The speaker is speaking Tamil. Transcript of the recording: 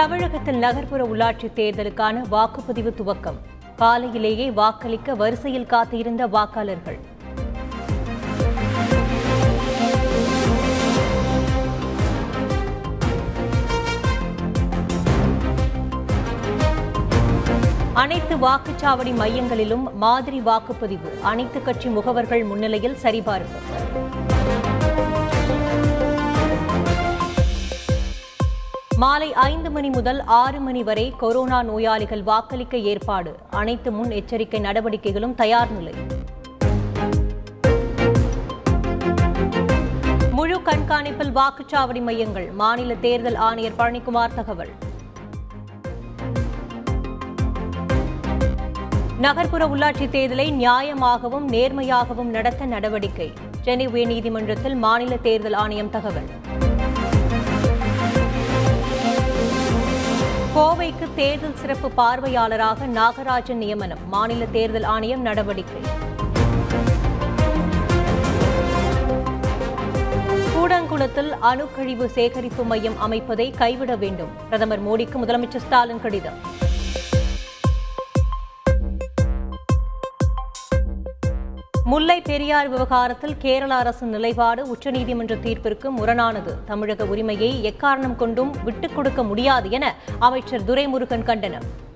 தமிழகத்தில் நகர்ப்புற உள்ளாட்சி தேர்தலுக்கான வாக்குப்பதிவு துவக்கம். காலையிலேயே வாக்களிக்க வரிசையில் காத்திருந்த வாக்காளர்கள். அனைத்து வாக்குச்சாவடி மையங்களிலும் மாதிரி வாக்குப்பதிவு. அனைத்து கட்சி முகவர்கள் முன்னிலையில் சரிபார்ப்பு. மாலை ஐந்து மணி முதல் ஆறு மணி வரை கொரோனா நோயாளிகள் வாக்களிக்க ஏற்பாடு. அனைத்து முன் எச்சரிக்கை நடவடிக்கைகளும் தயார் நிலை. முழு கண்காணிப்பில் வாக்குச்சாவடி மையங்கள். மாநில தேர்தல் ஆணையர் பழனிக்குமார் தகவல். நகர்ப்புற உள்ளாட்சி தேர்தலை நியாயமாகவும் நேர்மையாகவும் நடத்த நடவடிக்கை. சென்னை உயர்நீதிமன்றத்தில் மாநில தேர்தல் ஆணையம் தகவல். தேர்தல் சிறப்பு பார்வையாளராக நாகராஜன் நியமனம். மாநில தேர்தல் ஆணையம் நடவடிக்கை. கூடங்குளத்தில் அணுக்கழிவு சேகரிப்பு மையம் அமைப்பதை கைவிட வேண்டும். பிரதமர் மோடிக்கு முதலமைச்சர் ஸ்டாலின் கடிதம். முல்லை பெரியார் விவகாரத்தில் கேரள அரசின் நிலைப்பாடு உச்சநீதிமன்ற தீர்ப்பிற்கு முரணானது. தமிழக உரிமையை எக்காரணம் கொண்டும் விட்டுக் கொடுக்க முடியாது என அமைச்சர் துரைமுருகன் கண்டனம்.